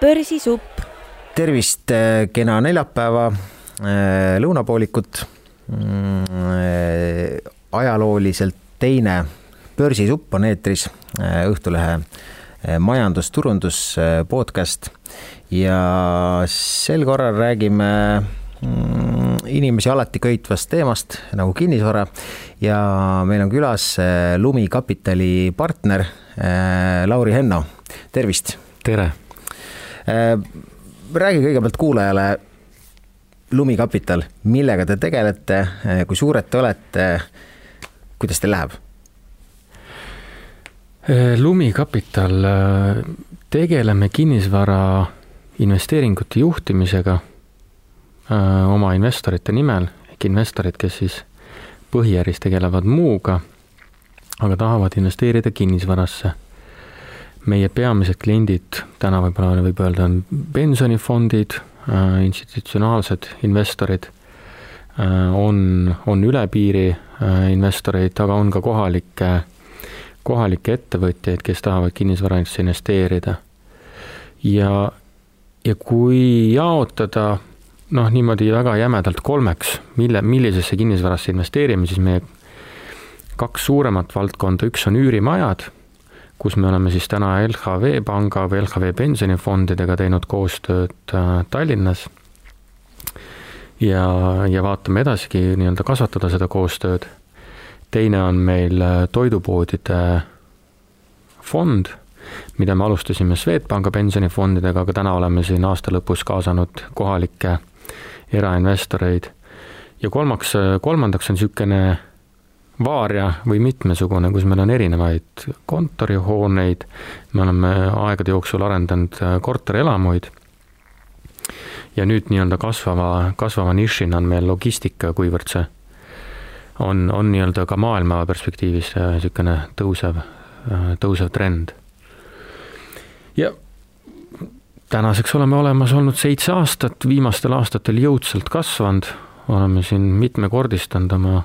börsisupp. tervist, kena neljapäeva, lõunapoolikut. ajalooliselt teine börsisupp on eetris, Õhtulehe majandusturundus podcast ja sel korral räägime mm, inimesi alati köitvast teemast nagu kinnisvara ja meil on külas Lumi Kapitali partner Lauri Henno, tervist. tere. Räägi kõigepealt kuulajale, Lumi Kapital, millega te tegelete, kui suured te olete, kuidas teil läheb? Lumi Kapital, tegeleme kinnisvara investeeringute juhtimisega oma investorite nimel, ehk investorid, kes siis põhiäris tegelevad muuga, aga tahavad investeerida kinnisvarasse. Meie peamised kliendid täna võib-olla võib öelda on pensionifondid, institutsionaalsed investorid, on, on üle piiri investoreid, aga on ka kohalikke kohalikke ettevõtjaid, kes tahavad kinnisvarasse investeerida. ja, ja kui jaotada noh, niimoodi väga jämedalt kolmeks, mille, millisesse kinnisvarasse investeerime, siis meie kaks suuremat valdkonda, üks on üürimajad, kus me oleme siis täna LHV panga või LHV pensionifondidega teinud koostööd äh, Tallinnas. ja, ja vaatame edasigi nii-öelda kasvatada seda koostööd teine on meil äh, toidupoodide fond, mida me alustasime Swedbanka pensionifondidega, aga täna oleme siin aasta lõpus kaasanud kohalikke erainvestoreid. ja kolmaks, äh, kolmandaks on niisugune vaaria või mitmesugune, kus meil on erinevaid kontorihooneid, me oleme aegade jooksul arendanud äh, korterelamuid ja nüüd nii-öelda kasvava, kasvava nišina on meil logistika, kuivõrd see on, on nii-öelda ka maailma perspektiivis äh, niisugune tõusev, äh, tõusev trend. ja tänaseks oleme olemas olnud seitse aastat, viimastel aastatel jõudsalt kasvanud, oleme siin mitmekordistanud oma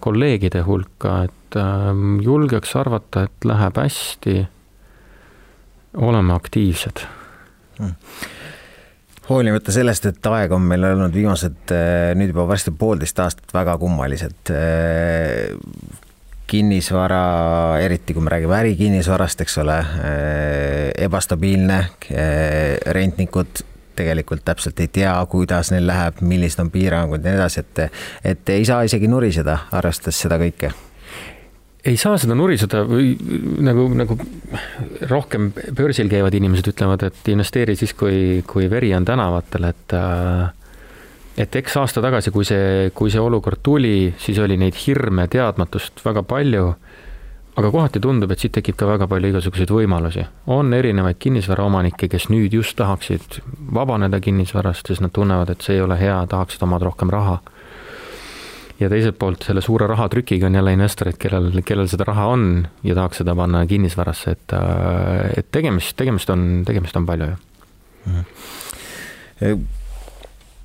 kolleegide hulka, et julgeks arvata, et läheb hästi, oleme aktiivsed hmm hoolimata sellest, et aeg on meil olnud viimased eh, nüüd juba varsti poolteist aastat väga kummalised. Eh, kinnisvara, eriti kui me räägime ärikinnisvarast, eks ole, ebastabiilne, rentnikud tegelikult täpselt ei tea, kuidas neil läheb, millised on piirangud ja nii edasi, et, et ei saa isegi nuriseda, arvestades seda kõike ei saa seda nuriseda või nagu, nagu rohkem börsil käivad inimesed ütlevad, et investeeri siis, kui, kui veri on tänavatel, et et eks aasta tagasi, kui see, kui see olukord tuli, siis oli neid hirme, teadmatust väga palju. Aga kohati tundub, et siit tekib ka väga palju igasuguseid võimalusi. on erinevaid kinnisvaraomanikke, kes nüüd just tahaksid vabaneda kinnisvarast, sest nad tunnevad, et see ei ole hea, tahaksid omada rohkem raha ja teiselt poolt selle suure rahatrükiga on jälle investorid, kellel, kellel seda raha on ja tahaks seda panna kinnisvarasse, et, äh, et tegemist, tegemist on, tegemist on palju, jah mm.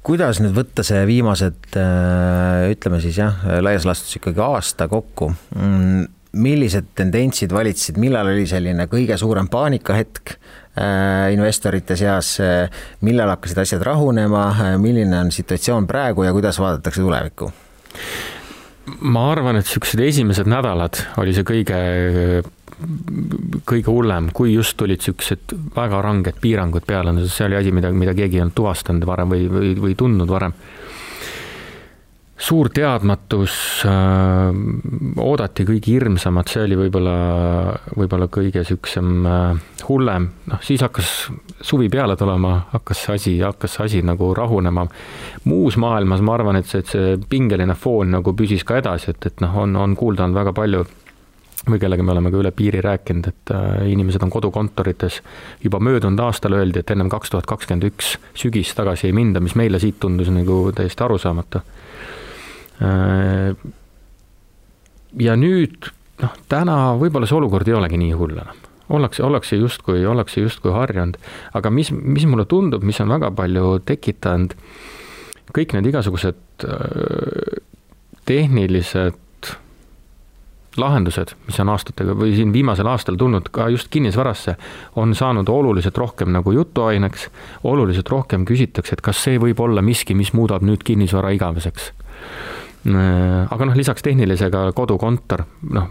kuidas nüüd võtta see viimased, äh, ütleme siis jah, laias laastus ikkagi aasta kokku, mm, millised tendentsid valitsesid, millal oli selline kõige suurem paanikahetk äh, investorite seas, millal hakkasid asjad rahunema, milline on situatsioon praegu ja kuidas vaadatakse tulevikku? ma arvan, et niisugused esimesed nädalad oli see kõige, kõige hullem, kui just tulid niisugused väga ranged piirangud peale, see oli asi, mida, mida keegi ei olnud tuvastanud varem või, või, või tundnud varem suur teadmatus äh,, oodati kõige hirmsamat, see oli võib-olla, võib-olla kõige niisugusem äh, hullem, noh siis hakkas suvi peale tulema, hakkas see asi, hakkas see asi nagu rahunema. muus maailmas ma arvan, et see, et see pingeline foon nagu püsis ka edasi, et, et noh, on, on kuulda olnud väga palju või kellega me oleme ka üle piiri rääkinud, et äh, inimesed on kodukontorites. juba möödunud aastal öeldi, et ennem kaks tuhat kakskümmend üks sügis tagasi ei minda, mis meile siit tundus nagu täiesti arusaamatu ja nüüd noh, täna võib-olla see olukord ei olegi nii hull enam. ollakse, ollakse justkui, ollakse justkui harjunud, aga mis, mis mulle tundub, mis on väga palju tekitanud, kõik need igasugused äh, tehnilised lahendused, mis on aastatega või siin viimasel aastal tulnud ka just kinnisvarasse, on saanud oluliselt rohkem nagu jutuaineks, oluliselt rohkem küsitakse, et kas see võib olla miski, mis muudab nüüd kinnisvara igaveseks. Äh, aga noh, lisaks tehnilisega kodukontor, noh,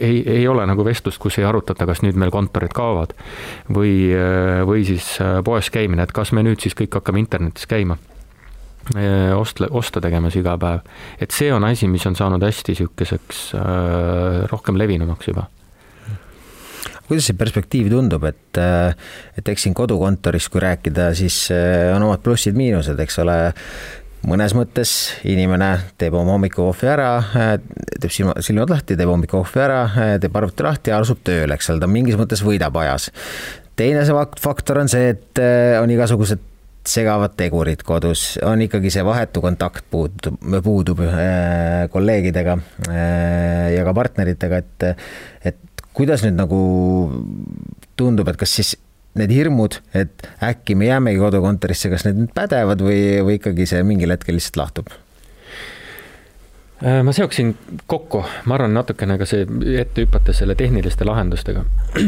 ei, ei ole nagu vestlust, kus ei arutata, kas nüüd meil kontorid kaovad või, äh, või siis äh, poes käimine, et kas me nüüd siis kõik hakkame internetis käima osta, osta tegemas iga päev. et see on asi, mis on saanud hästi niisuguseks äh, rohkem levinumaks juba kuidas see perspektiiv tundub, et, et eks siin kodukontoris, kui rääkida, siis on omad plussid-miinused, eks ole mõnes mõttes inimene teeb oma hommikukohvi ära, teeb silma, silmad lahti, teeb hommikukohvi ära, teeb arvuti lahti ja asub tööle, eks ole, ta mingis mõttes võidab ajas. teine see faktor on see, et eh, on igasugused segavad tegurid kodus, on ikkagi see vahetu kontakt puudub, puudub äh, kolleegidega äh, ja ka partneritega, et, et kuidas nüüd nagu tundub, et kas siis need hirmud, et äkki me jäämegi kodukontorisse, kas need nüüd pädevad või, või ikkagi see mingil hetkel lihtsalt lahtub? Äh, ma seoksin kokku, ma arvan natukene ka see ette hüpates selle tehniliste lahendustega.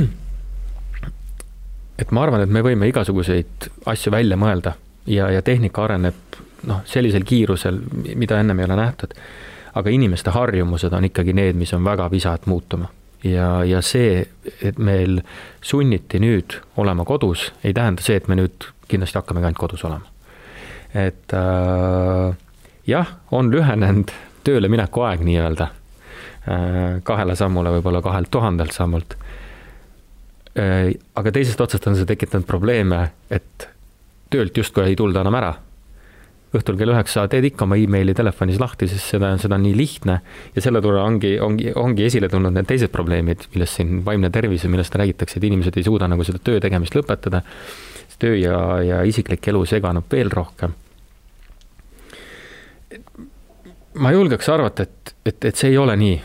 et ma arvan, et me võime igasuguseid asju välja mõelda ja, ja tehnika areneb noh, sellisel kiirusel, mida ennem ei ole nähtud. aga inimeste harjumused on ikkagi need, mis on väga visad muutuma ja, ja see, et meil sunniti nüüd olema kodus, ei tähenda see, et me nüüd kindlasti hakkamegi ainult kodus olema. et äh, jah, on lühenenud tööle mineku aeg nii-öelda äh, kahele sammule, võib-olla kahelt tuhandelt sammult äh,. aga teisest otsast on see tekitanud probleeme, et töölt justkui ei tulda enam ära õhtul kell üheksa teed ikka oma emaili telefonis lahti, sest seda, seda on nii lihtne ja selle tõttu ongi, ongi, ongi esile tulnud need teised probleemid, millest siin vaimne tervis ja millest räägitakse, et inimesed ei suuda nagu seda töö tegemist lõpetada. töö ja, ja isiklik elu seganeb veel rohkem. ma julgeks arvata, et, et, et see ei ole nii,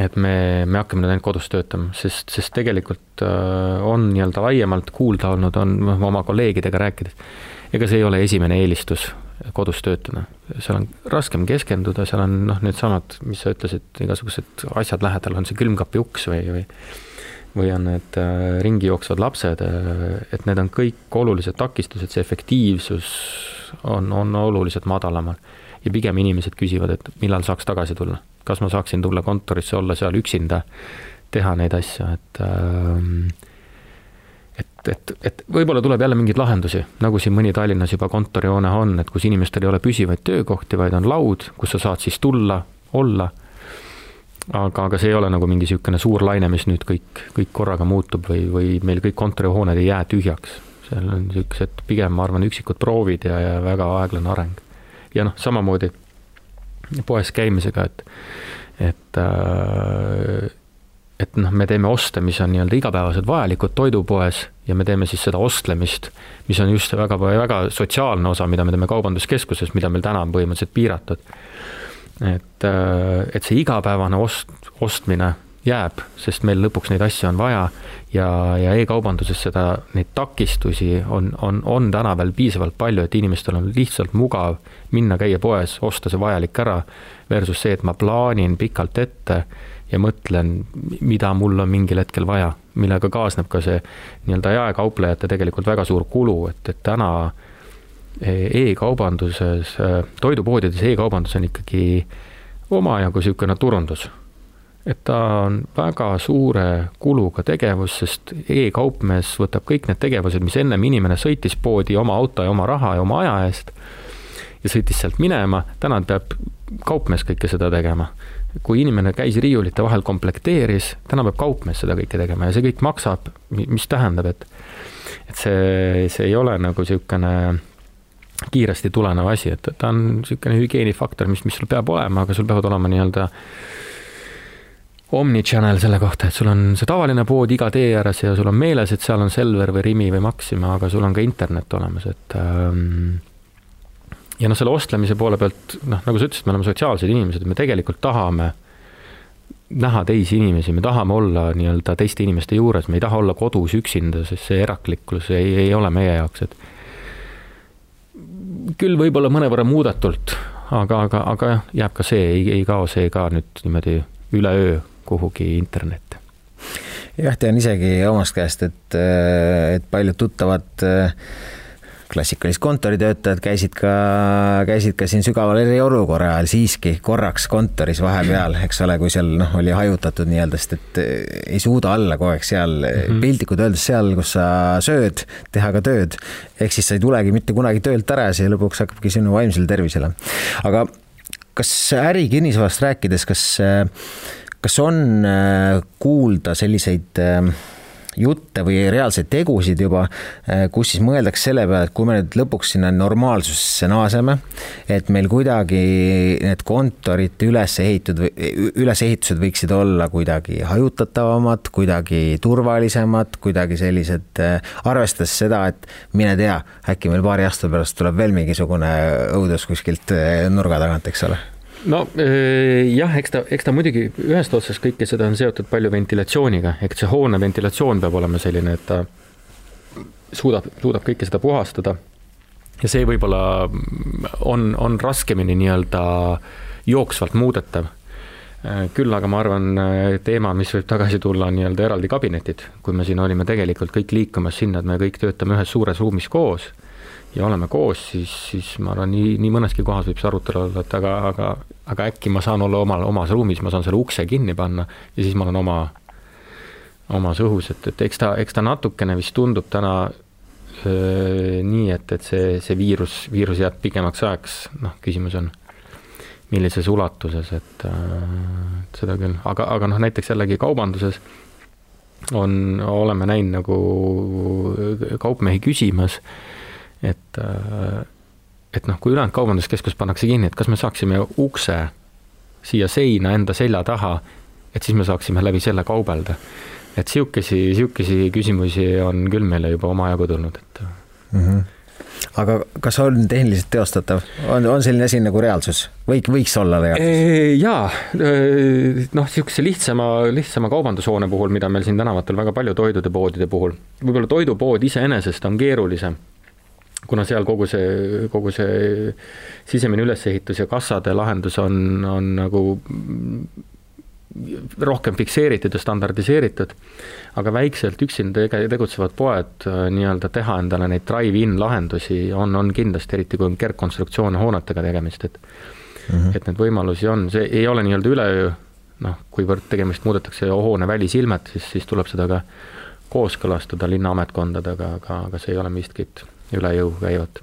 et me, me hakkame nüüd ainult kodus töötama, sest, sest tegelikult äh, on nii-öelda laiemalt kuulda olnud, on oma kolleegidega rääkides, ega see ei ole esimene eelistus kodus töötada. seal on raskem keskenduda, seal on noh, needsamad, mis sa ütlesid, igasugused asjad lähedal, on see külmkapi uks või, või või on need äh, ringi jooksvad lapsed, äh, et need on kõik olulised takistused, see efektiivsus on, on oluliselt madalamal. ja pigem inimesed küsivad, et millal saaks tagasi tulla, kas ma saaksin tulla kontorisse, olla seal üksinda, teha neid asju, et äh, et, et, et võib-olla tuleb jälle mingeid lahendusi, nagu siin mõni Tallinnas juba kontorihoone on, et kus inimestel ei ole püsivaid töökohti, vaid on laud, kus sa saad siis tulla, olla. aga, aga see ei ole nagu mingi niisugune suur laine, mis nüüd kõik, kõik korraga muutub või, või meil kõik kontorihooned ei jää tühjaks. seal on niisugused pigem, ma arvan, üksikud proovid ja, ja väga aeglane areng. ja noh, samamoodi poes käimisega, et, et äh, et noh, me teeme oste, mis on nii-öelda igapäevased vajalikud toidupoes ja me teeme siis seda ostlemist, mis on just väga, väga sotsiaalne osa, mida me teeme kaubanduskeskuses, mida meil täna on põhimõtteliselt piiratud. et, et see igapäevane ost, ostmine jääb, sest meil lõpuks neid asju on vaja ja, ja e-kaubanduses seda, neid takistusi on, on, on täna veel piisavalt palju, et inimestel on lihtsalt mugav minna, käia poes, osta see vajalik ära, versus see, et ma plaanin pikalt ette ja mõtlen, mida mul on mingil hetkel vaja, millega kaasneb ka see nii-öelda jaekauplejate tegelikult väga suur kulu, et, et täna e-kaubanduses, toidupoodides e-kaubandus on ikkagi omajagu niisugune turundus. Et ta on väga suure kuluga tegevus, sest e-kaupmees võtab kõik need tegevused, mis ennem inimene sõitis poodi oma auto ja oma raha ja oma aja eest ja sõitis sealt minema, täna peab kaupmees kõike seda tegema. kui inimene käis riiulite vahel komplekteeris, täna peab kaupmees seda kõike tegema ja see kõik maksab, mis tähendab, et et see, see ei ole nagu niisugune kiiresti tulenev asi, et ta on niisugune hügieenifaktor, mis, mis sul peab olema, aga sul peavad olema nii-öelda omnichannel selle kohta, et sul on see tavaline pood iga tee ääres ja sul on meeles, et seal on Selver või Rimi või Maxima, aga sul on ka internet olemas, et ähm, ja noh, selle ostlemise poole pealt, noh, nagu sa ütlesid, me oleme sotsiaalsed inimesed, me tegelikult tahame näha teisi inimesi, me tahame olla nii-öelda teiste inimeste juures, me ei taha olla kodus üksinda, sest see eraklikkus ei, ei ole meie jaoks, et küll võib-olla mõnevõrra muudetult, aga, aga, aga jah, jääb ka see, ei, ei kao see ka nüüd niimoodi üleöö kuhugi internetti. jah, tean isegi omast käest, et, et paljud tuttavad klassikalised kontoritöötajad käisid ka, käisid ka siin sügaval eriolukorra ajal siiski korraks kontoris vahepeal, eks ole, kui seal noh, oli hajutatud nii-öelda, sest et ei suuda olla kogu aeg seal mm -hmm. piltlikult öeldes seal, kus sa sööd, teha ka tööd. ehk siis sa ei tulegi mitte kunagi töölt ära ja see lõpuks hakkabki sinu vaimsele tervisele. aga kas äri kinnisvarast rääkides, kas, kas on eh, kuulda selliseid äh, jutte või reaalseid tegusid juba, eh, kus siis mõeldakse selle peale, et kui me nüüd lõpuks sinna normaalsusesse naaseme, et meil kuidagi need kontorite ülesehitud, ülesehitused võiksid olla kuidagi hajutatavamad, kuidagi turvalisemad, kuidagi sellised, arvestades seda, et mine tea, äkki meil paari aasta pärast tuleb veel mingisugune õudus kuskilt nurga tagant, eks ole no eh, jah, eks ta, eks ta muidugi ühest otsast kõike seda on seotud palju ventilatsiooniga, ehk see hoone ventilatsioon peab olema selline, et ta suudab, suudab kõike seda puhastada. ja see võib-olla on, on raskemini nii-öelda jooksvalt muudetav. Eh, küll aga ma arvan, eh, teema, mis võib tagasi tulla, on nii-öelda eraldi kabinetid, kui me siin olime tegelikult kõik liikumas sinna, et me kõik töötame ühes suures ruumis koos ja oleme koos, siis, siis ma arvan, nii, nii mõneski kohas võib see arutelu olla, et aga, aga, aga äkki ma saan olla omal, omas ruumis, ma saan selle ukse kinni panna ja siis ma olen oma, omas õhus, et, et eks ta, eks ta natukene vist tundub täna öö, nii, et, et see, see viirus, viirus jääb pikemaks ajaks, noh, küsimus on, millises ulatuses, et, et seda küll, aga, aga noh, näiteks jällegi kaubanduses on, oleme näinud nagu kaupmehi küsimas äh, et noh, kui ülejäänud kaubanduskeskus pannakse kinni, et kas me saaksime ukse siia seina enda selja taha, et siis me saaksime läbi selle kaubelda. et sihukesi, sihukesi küsimusi on küll meile juba omajagu tulnud, et mm. -hmm aga kas on tehniliselt teostatav, on, on selline asi nagu reaalsus või võiks olla reaalsus? jaa, noh, niisuguse lihtsama, lihtsama kaubandushoone puhul, mida meil siin tänavatel väga palju toidude poodide puhul, võib-olla toidupood iseenesest on keerulisem kuna seal kogu see, kogu see sisemine ülesehitus ja kassade lahendus on, on nagu rohkem fikseeritud ja standardiseeritud, aga väikselt üksinda tegutsevad poed äh, nii-öelda teha endale neid drive-in lahendusi on, on kindlasti, eriti kui on kergkonstruktsioone hoonetega tegemist, et mm -hmm. et neid võimalusi on, see ei ole nii-öelda üleöö, noh, kuivõrd tegemist muudetakse hoone välisilmet, siis, siis tuleb seda ka kooskõlastada linnaametkondadega, aga, aga see ei ole miskit üle jõu käivat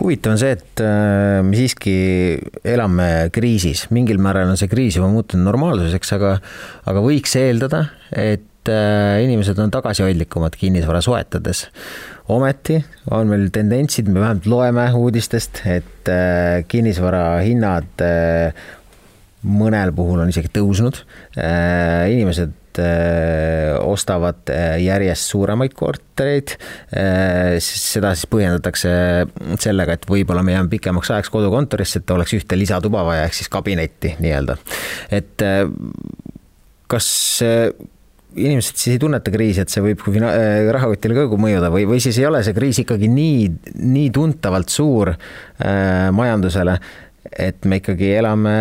huvitav on see, et äh, me siiski elame kriisis, mingil määral on see kriis juba muutunud normaalsuseks, aga, aga võiks eeldada, et äh, inimesed on tagasihoidlikumad kinnisvara soetades. ometi on meil tendentsid, me vähemalt loeme uudistest, et äh, kinnisvara hinnad mõnel puhul on isegi tõusnud. inimesed ostavad äh, järjest suuremaid kortereid. Äh, seda siis põhjendatakse sellega, et võib-olla me jääme pikemaks ajaks kodukontorisse, et oleks ühte lisatuba vaja, ehk siis kabinetti nii-öelda. et kas inimesed siis ei tunneta kriisi, et see võib rahakotile ka mõjuda või, või siis ei ole see kriis ikkagi nii, nii tuntavalt suur äh, majandusele, et me ikkagi elame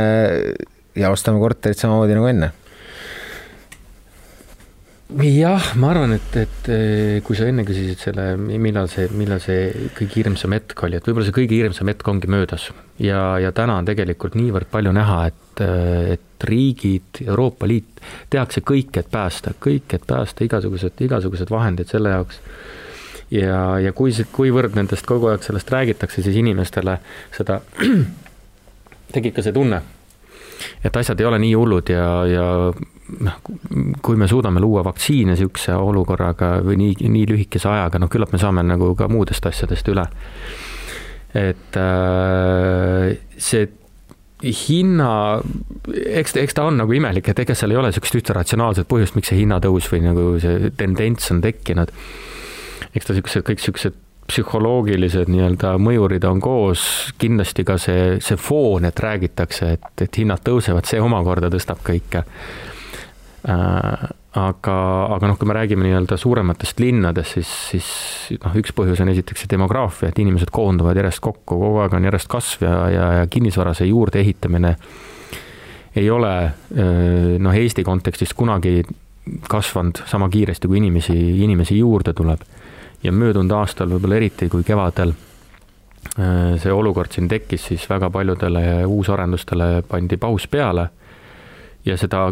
ja ostame korterit samamoodi nagu enne jah, ma arvan, et, et eh, kui sa enne küsisid selle, millal see, millal see kõige hirmsam hetk oli, et võib-olla see kõige hirmsam hetk ongi möödas ja, ja täna on tegelikult niivõrd palju näha, et, eh, et riigid, Euroopa Liit tehakse kõik, et päästa, kõik, et päästa igasugused, igasugused vahendid selle jaoks. ja, ja kui see, kuivõrd nendest kogu aeg sellest räägitakse, siis inimestele seda tekib ka see tunne, et asjad ei ole nii hullud ja, ja noh, kui me suudame luua vaktsiine niisuguse olukorraga või nii, nii lühikese ajaga, noh küllap me saame nagu ka muudest asjadest üle. et äh, see hinna, eks, eks ta on nagu imelik, et ega seal ei ole niisugust ühte ratsionaalset põhjust, miks see hinnatõus või nagu see tendents on tekkinud. eks ta niisugused kõik niisugused psühholoogilised nii-öelda mõjurid on koos, kindlasti ka see, see foon, et räägitakse, et, et hinnad tõusevad, see omakorda tõstab kõike Äh, aga, aga noh, kui me räägime nii-öelda suurematest linnadest, siis, siis noh, üks põhjus on esiteks see demograafia, et inimesed koonduvad järjest kokku, kogu aeg on järjest kasv ja, ja, ja kinnisvara see juurdeehitamine ei ole noh, Eesti kontekstis kunagi kasvanud sama kiiresti, kui inimesi, inimesi juurde tuleb. Ja möödunud aastal võib-olla eriti, kui kevadel see olukord siin tekkis, siis väga paljudele uusarendustele pandi paus peale ja seda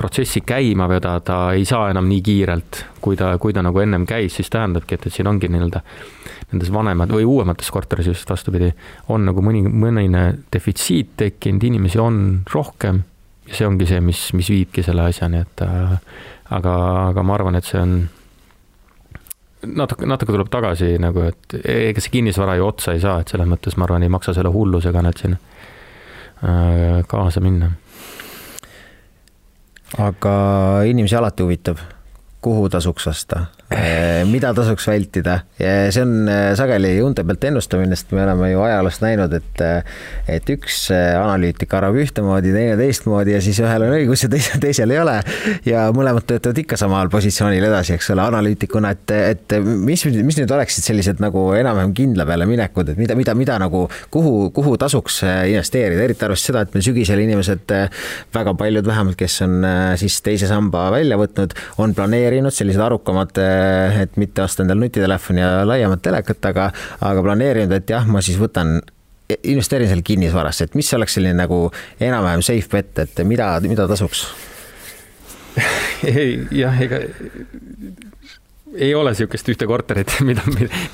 protsessi käima vedada ei saa enam nii kiirelt, kui ta, kui ta nagu ennem käis, siis tähendabki, et, et siin ongi nii-öelda nendes vanemad või uuemates korteris just vastupidi, on nagu mõni, mõnine defitsiit tekkinud, inimesi on rohkem ja see ongi see, mis, mis viibki selle asjani, et äh, aga, aga ma arvan, et see on natuke, natuke tuleb tagasi nagu, et ega see kinnisvara ju otsa ei saa, et selles mõttes ma arvan, ei maksa selle hullusega nüüd siin äh, kaasa minna. Aga inimesi alati huvitab, kuhu tasuks osta, mida tasuks vältida see on eh, sageli unte pealt ennustamine, sest me oleme ju ajaloost näinud, et eh, et üks analüütik arvab ühtemoodi, teine teistmoodi ja siis ühel on õigus ja teisel, teisel ei ole. ja mõlemad töötavad ikka samal positsioonil edasi, eks ole, analüütikuna, et, et mis, mis nüüd oleksid sellised nagu enam-vähem kindla peale minekud, et mida, mida, mida nagu, kuhu, kuhu tasuks investeerida, eriti arvestades seda, et meil sügisel inimesed, väga paljud vähemalt, kes on siis teise samba välja võtnud, on planeerinud sellised arukamad et mitte osta endale nutitelefoni ja laiemat telekat, aga, aga planeerinud, et jah, ma siis võtan investeerin selle kinnisvarasse, et mis oleks selline nagu enam-vähem safe bet, et mida, mida tasuks? ei jah, ega ei ole niisugust ühte korterit, mida,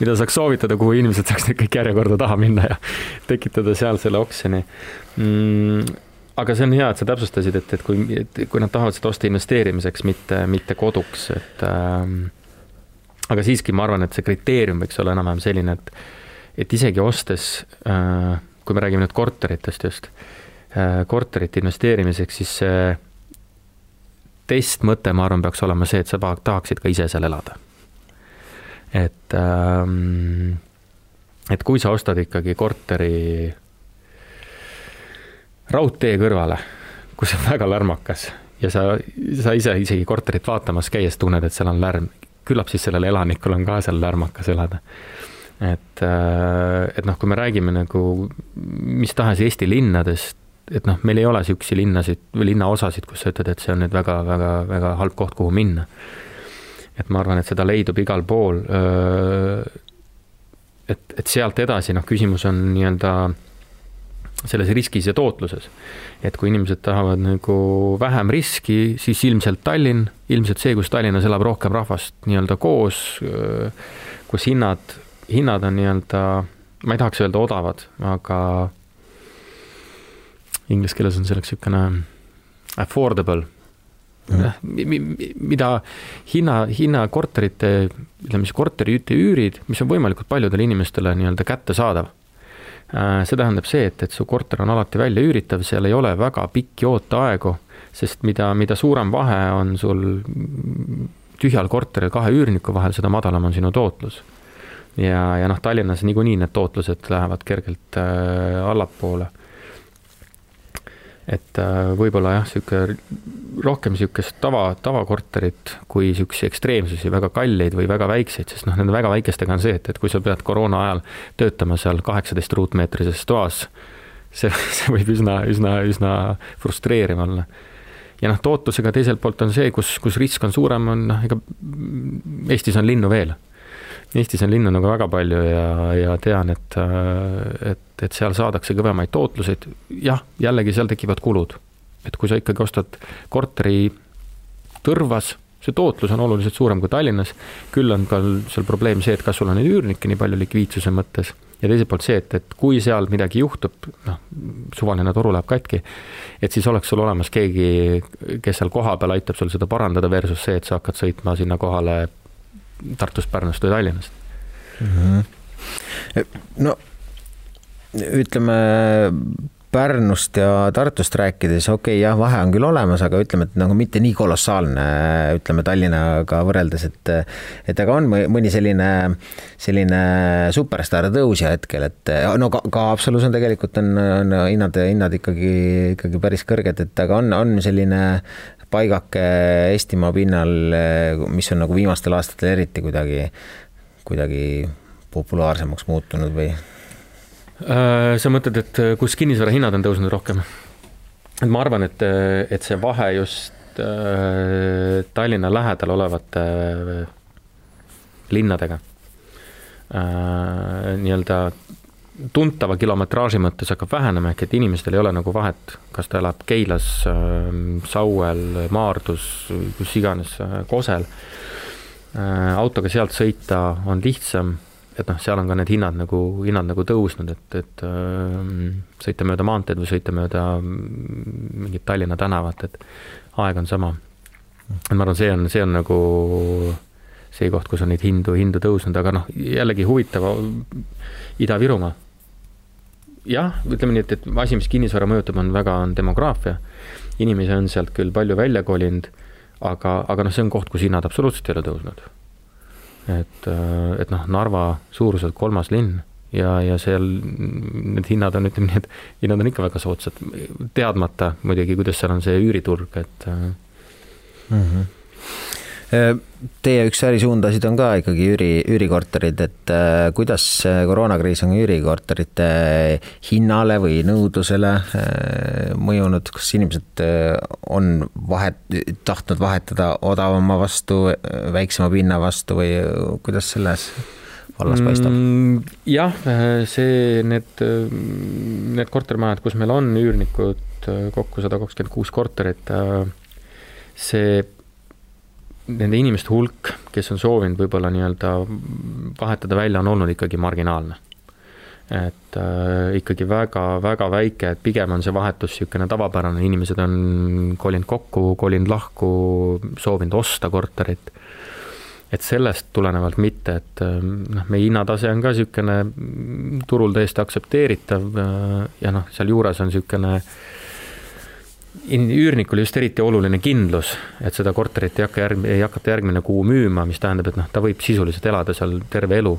mida saaks soovitada, kuhu inimesed saaks nüüd kõik järjekorda taha minna ja tekitada seal selle oksjoni mm aga see on hea, et sa täpsustasid, et, et kui, kui nad tahavad seda osta investeerimiseks, mitte, mitte koduks, et ähm, aga siiski ma arvan, et see kriteerium võiks olla enam-vähem selline, et, et isegi ostes, äh, kui me räägime nüüd korteritest just, äh, korterite investeerimiseks, siis see testmõte, ma arvan, peaks olema see, et sa tahaksid ka ise seal elada. et, ähm, et kui sa ostad ikkagi korteri raudtee kõrvale, kus on väga lärmakas ja sa, sa ise isegi korterit vaatamas käies tunned, et seal on lärm, küllap siis sellel elanikul on ka seal lärmakas elada. et, äh, et noh, kui me räägime nagu mis tahes Eesti linnadest, et noh, meil ei ole niisuguseid linnasid või linnaosasid, kus sa ütled, et see on nüüd väga-väga-väga halb koht, kuhu minna. et ma arvan, et seda leidub igal pool. Äh, et, et sealt edasi, noh, küsimus on nii-öelda selles riskis ja tootluses. et kui inimesed tahavad nagu vähem riski, siis ilmselt Tallinn, ilmselt see, kus Tallinnas elab rohkem rahvast nii-öelda koos, kus hinnad, hinnad on nii-öelda, ma ei tahaks öelda odavad, aga inglise keeles on selleks niisugune affordable mm., mida hinna, hinna korterite, ütleme siis korteriüüte üürid, mis on võimalikult paljudele inimestele nii-öelda kättesaadav see tähendab see, et, et su korter on alati välja üüritav, seal ei ole väga pikki ooteaegu, sest mida, mida suurem vahe on sul tühjal korteril kahe üürniku vahel, seda madalam on sinu tootlus. ja, ja noh, Tallinnas niikuinii need tootlused lähevad kergelt äh, allapoole et äh, võib-olla jah, niisugune rohkem niisugust tava, tavakorterit kui niisuguseid ekstreemsusi, väga kalleid või väga väikseid, sest noh, nende väga väikestega on see, et, et kui sa pead koroona ajal töötama seal kaheksateist ruutmeetrises toas, see, see võib üsna, üsna, üsna frustreeriv olla. ja noh, tootlusega teiselt poolt on see, kus, kus risk on suurem, on noh, ega Eestis on linnu veel Eestis on linnu nagu väga palju ja, ja tean, et, et, et seal saadakse kõvemaid tootluseid. jah, jällegi seal tekivad kulud. et kui sa ikkagi ostad korteri Tõrvas, see tootlus on oluliselt suurem kui Tallinnas, küll on ka seal probleem see, et kas sul on neid üürnikke nii palju likviidsuse mõttes ja teiselt poolt see, et, et kui seal midagi juhtub, noh, suvaline toru läheb katki, et siis oleks sul olemas keegi, kes seal kohapeal aitab sul seda parandada, versus see, et sa hakkad sõitma sinna kohale Tartust, Pärnust või Tallinnast mm. -hmm. no ütleme Pärnust ja Tartust rääkides, okei okay,, jah, vahe on küll olemas, aga ütleme, et nagu mitte nii kolossaalne, ütleme Tallinnaga võrreldes, et et aga on mõni selline, selline superstaar tõusja hetkel, et no ka, ka Haapsalus on tegelikult on, on hinnad, hinnad ikkagi, ikkagi päris kõrged, et aga on, on selline paigake Eestimaa pinnal, mis on nagu viimastel aastatel eriti kuidagi, kuidagi populaarsemaks muutunud või? Äh, sa mõtled, et kus kinnisvara hinnad on tõusnud rohkem? et ma arvan, et, et see vahe just äh, Tallinna lähedal olevate äh, linnadega äh, nii-öelda tuntava kilometraaži mõttes hakkab vähenema, ehk et inimestel ei ole nagu vahet, kas ta elab Keilas, ähm, Sauel, Maardus, kus iganes, äh, Kosel. Äh, autoga sealt sõita on lihtsam, et noh, seal on ka need hinnad nagu, hinnad nagu tõusnud, et, et ähm, sõita mööda maanteed või sõita mööda mm, mingit Tallinna tänavat, et aeg on sama. et ma arvan, see on, see on nagu see koht, kus on neid hindu, hindu tõusnud, aga noh, jällegi huvitav Ida-Virumaa jah, ütleme nii, et, et asi, mis kinnisvara mõjutab, on väga, on demograafia. inimesi on sealt küll palju välja kolinud, aga, aga noh, see on koht, kus hinnad absoluutselt ei ole tõusnud. Et, äh, et noh, Narva suuruselt kolmas linn ja, ja seal need hinnad on, ütleme nii, et hinnad on ikka väga soodsad, teadmata muidugi, kuidas seal on see üüriturg, et mm. -hmm Teie üks ärisuundasid on ka ikkagi üüri, üürikorterid, et äh, kuidas koroonakriis on üürikorterite hinnale või nõudlusele äh, mõjunud, kas inimesed äh, on vahet, tahtnud vahetada odavama vastu, väiksema pinna vastu või kuidas selles vallas paistab? Mm, jah, see, need, need kortermajad, kus meil on üürnikud kokku sada kakskümmend kuus korterit, see nende inimeste hulk, kes on soovinud võib-olla nii-öelda vahetada välja, on olnud ikkagi marginaalne. et äh, ikkagi väga-väga väike, et pigem on see vahetus niisugune tavapärane, inimesed on kolinud kokku, kolinud lahku, soovinud osta korterit. et sellest tulenevalt mitte, et äh, noh, meie hinnatase on ka niisugune turul täiesti aktsepteeritav äh, ja noh, sealjuures on niisugune äh, üürnikul just eriti oluline kindlus, et seda korterit ei hakka järg-, ei hakata järgmine kuu müüma, mis tähendab, et noh, ta võib sisuliselt elada seal terve elu.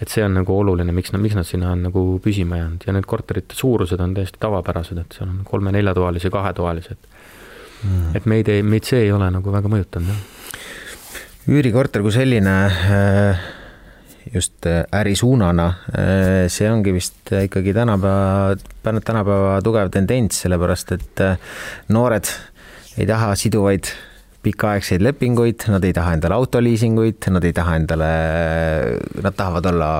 et see on nagu oluline, miks nad, miks nad sinna on nagu püsima jäänud ja need korterite suurused on täiesti tavapärased, et seal on kolme-neljatoalised, kahetoalised mm.. et meid ei, meid see ei ole nagu väga mõjutanud, jah. üürikorter kui selline äh just äh, ärisuunana, äh, see ongi vist ikkagi tänapäeva, tänapäeva tugev tendents, sellepärast et äh, noored ei taha siduvaid pikaaegseid lepinguid, nad ei taha endale autoliisinguid, nad ei taha endale, nad tahavad olla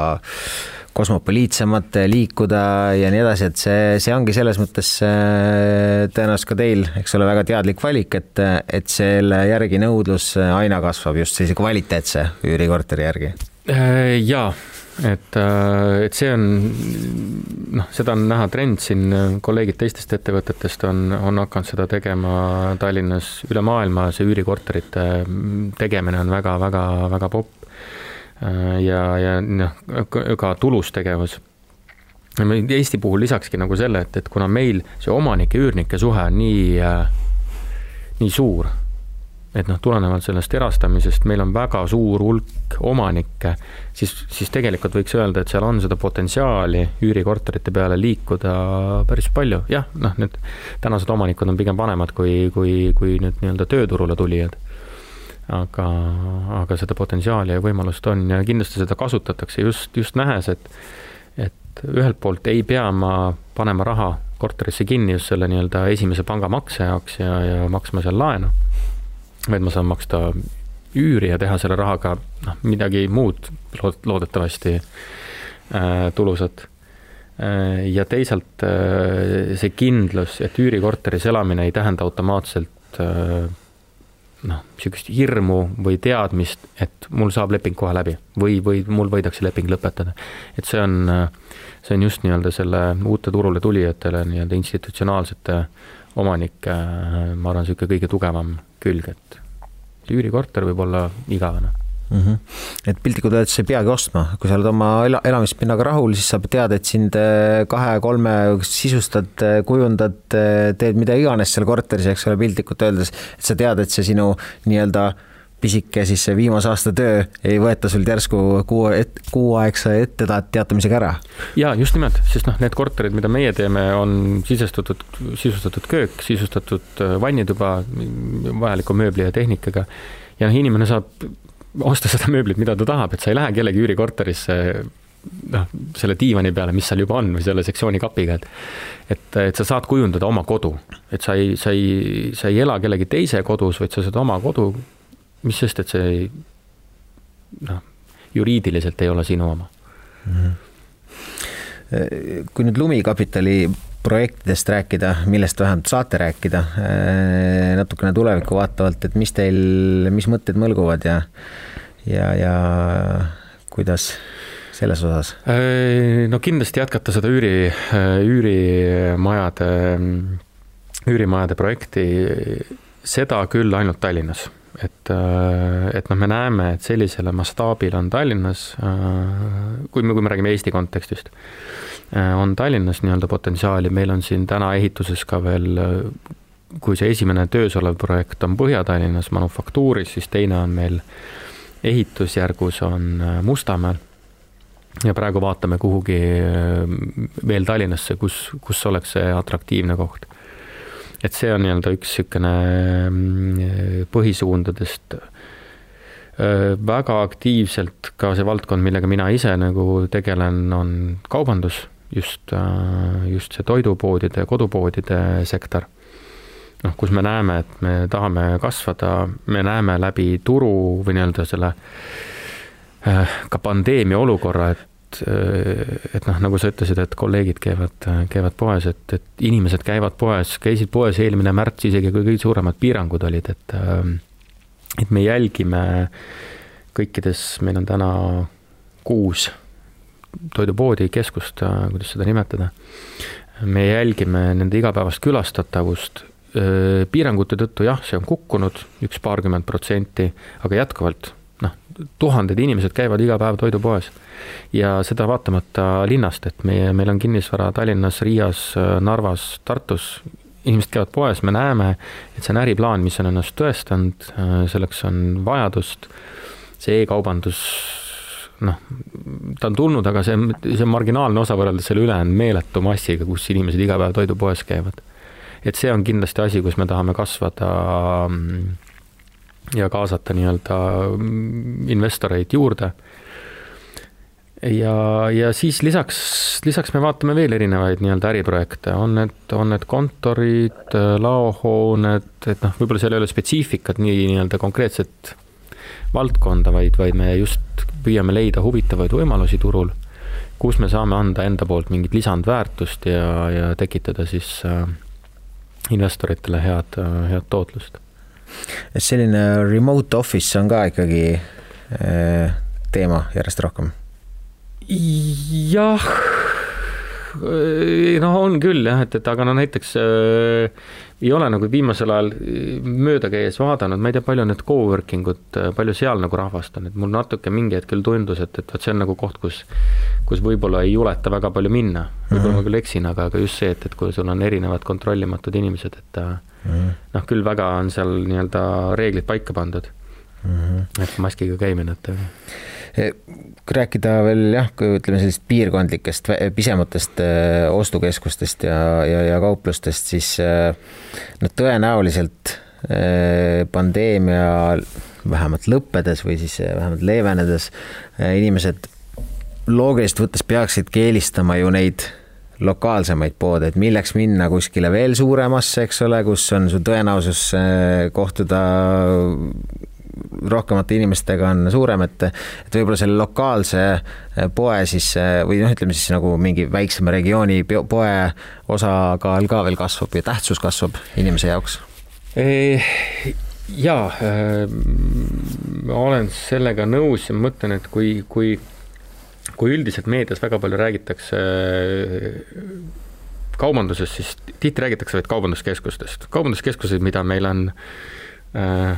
kosmopoliitsemad, liikuda ja nii edasi, et see, see ongi selles mõttes tõenäoliselt ka teil, eks ole, väga teadlik valik, et, et selle järgi nõudlus aina kasvab just sellise kvaliteetse üürikorteri järgi. Äh, jaa, et, äh, et see on, noh, seda on näha trend siin, kolleegid teistest ettevõtetest on, on hakanud seda tegema Tallinnas üle maailma, see üürikorterite tegemine on väga-väga-väga popp. Äh, ja, ja noh, ka tulus tegevus. Eesti puhul lisakski nagu selle, et, et kuna meil see omanike-üürnike suhe on nii, nii suur et noh, tulenevalt sellest erastamisest meil on väga suur hulk omanikke, siis, siis tegelikult võiks öelda, et seal on seda potentsiaali üürikorterite peale liikuda päris palju, jah, noh, need tänased omanikud on pigem vanemad kui, kui, kui nüüd nii-öelda tööturule tulijad. aga, aga seda potentsiaali ja võimalust on ja kindlasti seda kasutatakse just, just nähes, et, et ühelt poolt ei pea ma panema raha korterisse kinni just selle nii-öelda esimese pangamakse jaoks ja, ja maksma seal laenu vaid ma saan maksta üüri ja teha selle rahaga noh, midagi muud lood-, loodetavasti äh, tulusat äh,. ja teisalt äh, see kindlus, et üürikorteris elamine ei tähenda automaatselt äh, noh, niisugust hirmu või teadmist, et mul saab leping kohe läbi või, või mul võidakse leping lõpetada. et see on, see on just nii-öelda selle uute turule tulijatele nii-öelda institutsionaalsete omanike, ma arvan, niisugune kõige tugevam külg, et üürikorter võib olla igavene mm. -hmm. et piltlikult öeldes sa ei peagi ostma, kui sa oled oma ela, elamispinnaga rahul, siis sa tead, et sind äh, kahe-kolme sisustad, äh, kujundad, äh, teed mida iganes seal korteris, eks ole, piltlikult öeldes, et sa tead, et see sinu nii-öelda äh, pisike siis see viimase aasta töö ei võeta sul järsku kuu, kuuaegse etteteatamisega ära. ja just nimelt, sest noh, need korterid, mida meie teeme, on sisestatud, sisustatud köök, sisustatud äh, vannituba vajaliku mööbli ja tehnikaga. ja noh, inimene saab osta seda mööblit, mida ta tahab, et sa ei lähe kellegi üürikorterisse noh, selle diivani peale, mis seal juba on või selle sektsiooni kapiga, et et, et sa saad kujundada oma kodu, et sa ei, sa ei, sa ei ela kellegi teise kodus, vaid sa saad oma kodu, mis sest, et see ei noh, juriidiliselt ei ole sinu oma mm. -hmm. kui nüüd Lumikapitali projektidest rääkida, millest vähemalt saate rääkida natukene tulevikku vaatavalt, et mis teil, mis mõtted mõlguvad ja ja, ja kuidas selles osas? no kindlasti jätkata seda üüri, üürimajade, üürimajade projekti, seda küll ainult Tallinnas et, et noh, me näeme, et sellisele mastaabil on Tallinnas, kui me, kui me räägime Eesti kontekstist, on Tallinnas nii-öelda potentsiaali, meil on siin täna ehituses ka veel, kui see esimene töös olev projekt on Põhja-Tallinnas Manufaktuuris, siis teine on meil ehitusjärgus on Mustamäel ja praegu vaatame kuhugi äh, veel Tallinnasse, kus, kus oleks see atraktiivne koht. Et see on nii-öelda üks niisugune mm, põhisuundadest. Väga aktiivselt ka see valdkond, millega mina ise nagu tegelen, on kaubandus, just, äh, just see toidupoodide, kodupoodide sektor noh, kus me näeme, et me tahame kasvada, me näeme läbi turu või nii-öelda selle Äh, ka pandeemia olukorra, et, äh, et noh, nagu sa ütlesid, et kolleegid käivad, käivad poes, et, et inimesed käivad poes, käisid poes eelmine märts isegi, kui kõige suuremad piirangud olid, et äh, et me jälgime kõikides, meil on täna kuus toidupoodi, keskust, kuidas seda nimetada, me jälgime nende igapäevast külastatavust, piirangute tõttu jah, see on kukkunud üks paarkümmend protsenti, aga jätkuvalt tuhanded inimesed käivad iga päev toidupoes. ja seda vaatamata linnast, et meie, meil on kinnisvara Tallinnas, Riias, Narvas, Tartus, inimesed käivad poes, me näeme, et see on äriplaan, mis on ennast tõestanud, selleks on vajadust, see e-kaubandus noh, ta on tulnud, aga see, see on marginaalne osa võrreldes selle ülejäänud meeletu massiga, kus inimesed iga päev toidupoes käivad. et see on kindlasti asi, kus me tahame kasvada mm, ja kaasata nii-öelda investoreid juurde. ja, ja siis lisaks, lisaks me vaatame veel erinevaid nii-öelda äriprojekte, on need, on need kontorid, laohooned, et noh, võib-olla seal ei ole spetsiifikat nii nii-öelda konkreetset valdkonda, vaid, vaid me just püüame leida huvitavaid võimalusi turul, kus me saame anda enda poolt mingit lisandväärtust ja, ja tekitada siis äh, investoritele head, head tootlust et selline remote office on ka ikkagi äh, teema järjest rohkem? jah, noh, on küll jah, et, et aga no näiteks äh, ei ole nagu viimasel ajal mööda käies vaadanud, ma ei tea, palju need coworking ud, palju seal nagu rahvast on, et mul natuke mingi hetk küll tundus, et, et vot see on nagu koht, kus kus võib-olla ei juleta väga palju minna, võib-olla mm -hmm. ma küll eksin, aga, aga just see, et, et kui sul on erinevad kontrollimatud inimesed, et mm -hmm. noh, küll väga on seal nii-öelda reeglid paika pandud mm. -hmm. et maskiga käimine, et e, kui rääkida veel jah, kui ütleme sellist piirkondlikest, pisematest äh, ostukeskustest ja, ja, ja kauplustest, siis no tõenäoliselt pandeemia vähemalt lõppedes või siis vähemalt leevenedes inimesed loogiliselt võttes peaksidki eelistama ju neid lokaalsemaid poode, et milleks minna kuskile veel suuremasse, eks ole, kus on su tõenäosus äh, kohtuda rohkemate inimestega on suurem, et, et võib-olla selle lokaalse äh, poe siis äh, või noh, ütleme siis nagu mingi väiksema regiooni poe osakaal ka veel kasvab ja tähtsus kasvab inimese jaoks? jaa, ma olen sellega nõus ja ma mõtlen, et kui, kui kui üldiselt meedias väga palju räägitakse äh, kaubandusest, siis tihti räägitakse vaid kaubanduskeskustest. kaubanduskeskused, mida meil on äh,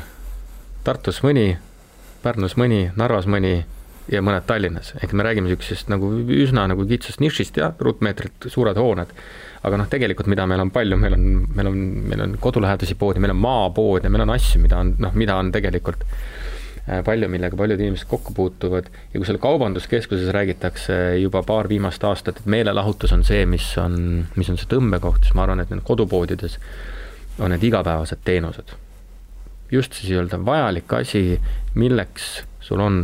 Tartus mõni, Pärnus mõni, Narvas mõni ja mõned Tallinnas, ehk me räägime niisugusest nagu üsna nagu kitsast nišist, jah, ruutmeetrit, suured hooned. aga noh, tegelikult mida meil on palju, meil on, meil on, meil on kodulähedasi poodi, meil on maapood ja meil on asju, mida on noh, mida on tegelikult Äh, palju, millega paljud inimesed kokku puutuvad ja kui seal kaubanduskeskuses räägitakse juba paar viimast aastat, et meelelahutus on see, mis on, mis on see tõmbekoht, siis ma arvan, et need kodupoodides on need igapäevased teenused. just siis nii-öelda vajalik asi, milleks sul on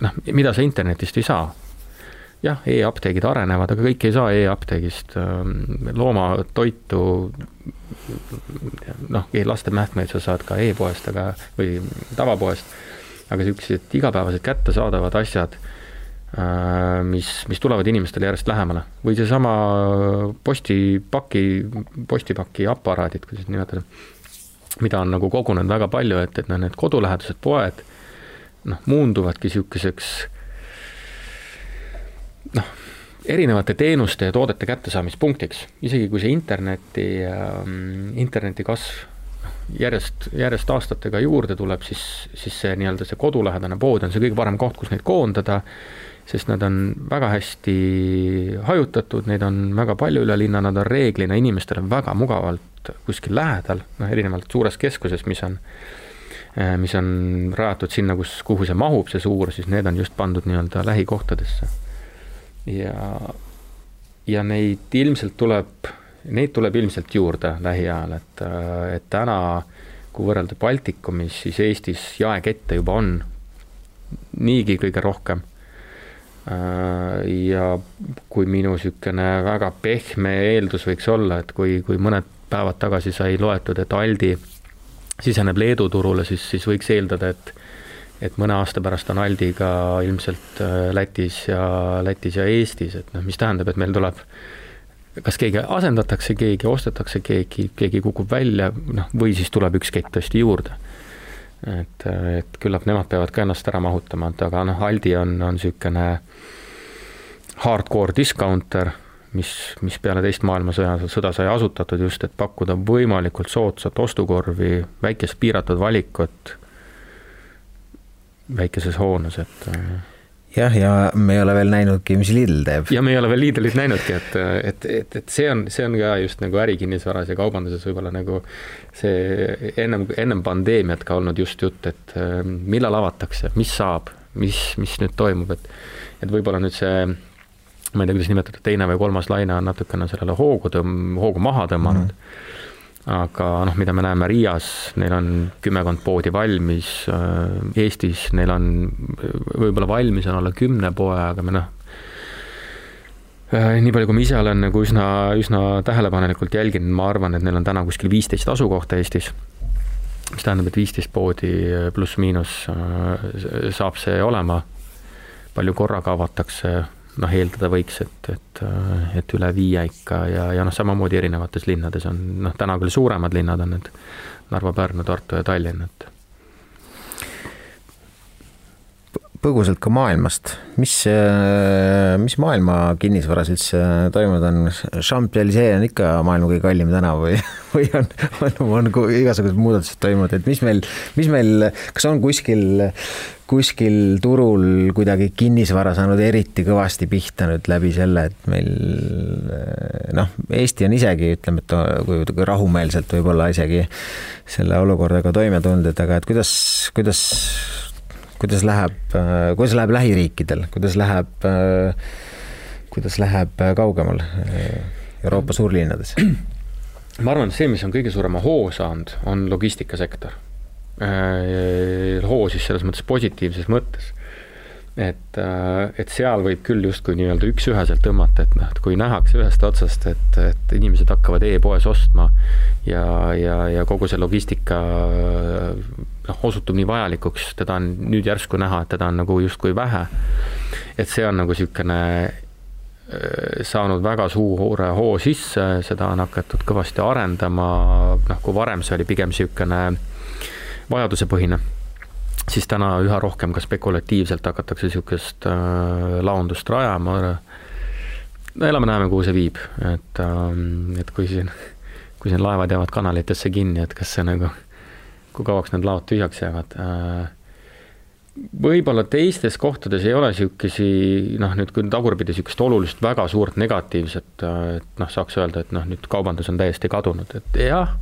noh, mida sa internetist ei saa. Jah, e-apteegid arenevad, aga kõik ei saa e-apteegist loomatoitu, noh, laste mähkmeid sa saad ka e-poest, aga, või tavapoest, aga niisugused igapäevased kättesaadavad asjad Äh, mis, mis tulevad inimestele järjest lähemale. Või seesama postipaki, postipaki aparaadid, kuidas nimetada, mida on nagu kogunenud väga palju, et, et noh, need kodulähedased poed noh, muunduvadki niisuguseks noh, erinevate teenuste ja toodete kättesaamispunktiks, isegi kui see interneti ähm,, interneti kasv noh, järjest, järjest aastatega juurde tuleb, siis, siis see nii-öelda see kodulähedane pood on see kõige parem koht, kus neid koondada sest nad on väga hästi hajutatud, neid on väga palju üle linna, nad on reeglina inimestele väga mugavalt kuskil lähedal, noh erinevalt suurest keskusest, mis on, eh, mis on rajatud sinna, kus, kuhu see mahub, see suur, siis need on just pandud nii-öelda lähikohtadesse. Ja, ja neid ilmselt tuleb, neid tuleb ilmselt juurde lähiajal, et, et täna, kui võrrelda Baltikumis, siis Eestis jaekette juba on niigi kõige rohkem. Ja kui minu niisugune väga pehme eeldus võiks olla, et kui, kui mõned päevad tagasi sai loetud, et Aldi siseneb Leedu turule, siis, siis võiks eeldada, et et mõne aasta pärast on Aldi ka ilmselt äh, Lätis ja, Lätis ja Eestis, et noh, mis tähendab, et meil tuleb kas keegi asendatakse keegi, ostetakse keegi, keegi kukub välja, noh, või siis tuleb üks kett tõesti juurde. Et, et küllap nemad peavad ka ennast ära mahutama, et aga noh, Aldi on, on niisugune hardcore discounter, mis, mis peale teist maailmasõja, sõda sai asutatud just, et pakkuda võimalikult soodsat ostukorvi, väikest piiratud valikut väikeses hoones, et jah, ja me ei ole veel näinudki, mis Lidl teeb. ja me ei ole veel Lidlit näinudki, et, et, et, et see on, see on ka just nagu ärikinnisvaras ja kaubanduses võib-olla nagu see ennem, ennem pandeemiat ka olnud just jutt, et ähm, millal avatakse, mis saab, mis, mis nüüd toimub, et et võib-olla nüüd see ma ei tea, kuidas nimetada, teine või kolmas laine on natukene sellele hoogu tõmm-, hoogu maha tõmmanud mm. -hmm aga noh, mida me näeme Riias, neil on kümmekond poodi valmis, äh, Eestis neil on võib-olla valmis on alla kümne poe, aga me noh, äh, nii palju, kui ma ise olen nagu üsna, üsna tähelepanelikult jälginud, ma arvan, et neil on täna kuskil viisteist asukohta Eestis. mis tähendab, et viisteist poodi pluss-miinus äh, saab see olema. palju korraga avatakse noh, eeldada võiks, et, et, et üle viie ikka ja, ja noh, samamoodi erinevates linnades on noh, täna küll suuremad linnad on need Narva, Pärnu, Tartu ja Tallinn, et. põgusalt ka maailmast, mis, mis maailma kinnisvaras üldse toimunud on? Champs-Élysées on ikka maailma kõige kallim tänav või, või on, on, on, on igasugused muudatused toimunud, et mis meil, mis meil, kas on kuskil kuskil turul kuidagi kinnisvara saanud eriti kõvasti pihta nüüd läbi selle, et meil noh, Eesti on isegi ütleme, et kui rahumeelselt võib-olla isegi selle olukorraga toime tulnud, et aga et kuidas, kuidas, kuidas läheb, kuidas läheb lähiriikidel, kuidas läheb, kuidas läheb kaugemal Euroopa suurlinnades? ma arvan, et see, mis on kõige suurema hoo saanud, on logistikasektor hoo siis selles mõttes positiivses mõttes. et, äh, et seal võib küll justkui nii-öelda üks-üheselt tõmmata, et noh, et kui nähakse ühest otsast, et, et inimesed hakkavad e-poes ostma ja, ja, ja kogu see logistika noh, osutub nii vajalikuks, teda on nüüd järsku näha, et teda on nagu justkui vähe. et see on nagu niisugune äh, saanud väga suure hoo sisse, seda on hakatud kõvasti arendama, noh, kui varem see oli pigem niisugune vajadusepõhine, siis täna üha rohkem ka spekulatiivselt hakatakse niisugust äh, laondust rajama. no elame-näeme, kuhu see viib, et ähm,, et kui siin, kui siin laevad jäävad kanalitesse kinni, et kas see nagu, kui kauaks need laod tühjaks jäävad äh, võib-olla teistes kohtades ei ole niisugusi noh, nüüd kui tagurpidi niisugust olulist väga suurt negatiivset, äh, et noh, saaks öelda, et noh, nüüd kaubandus on täiesti kadunud, et jah,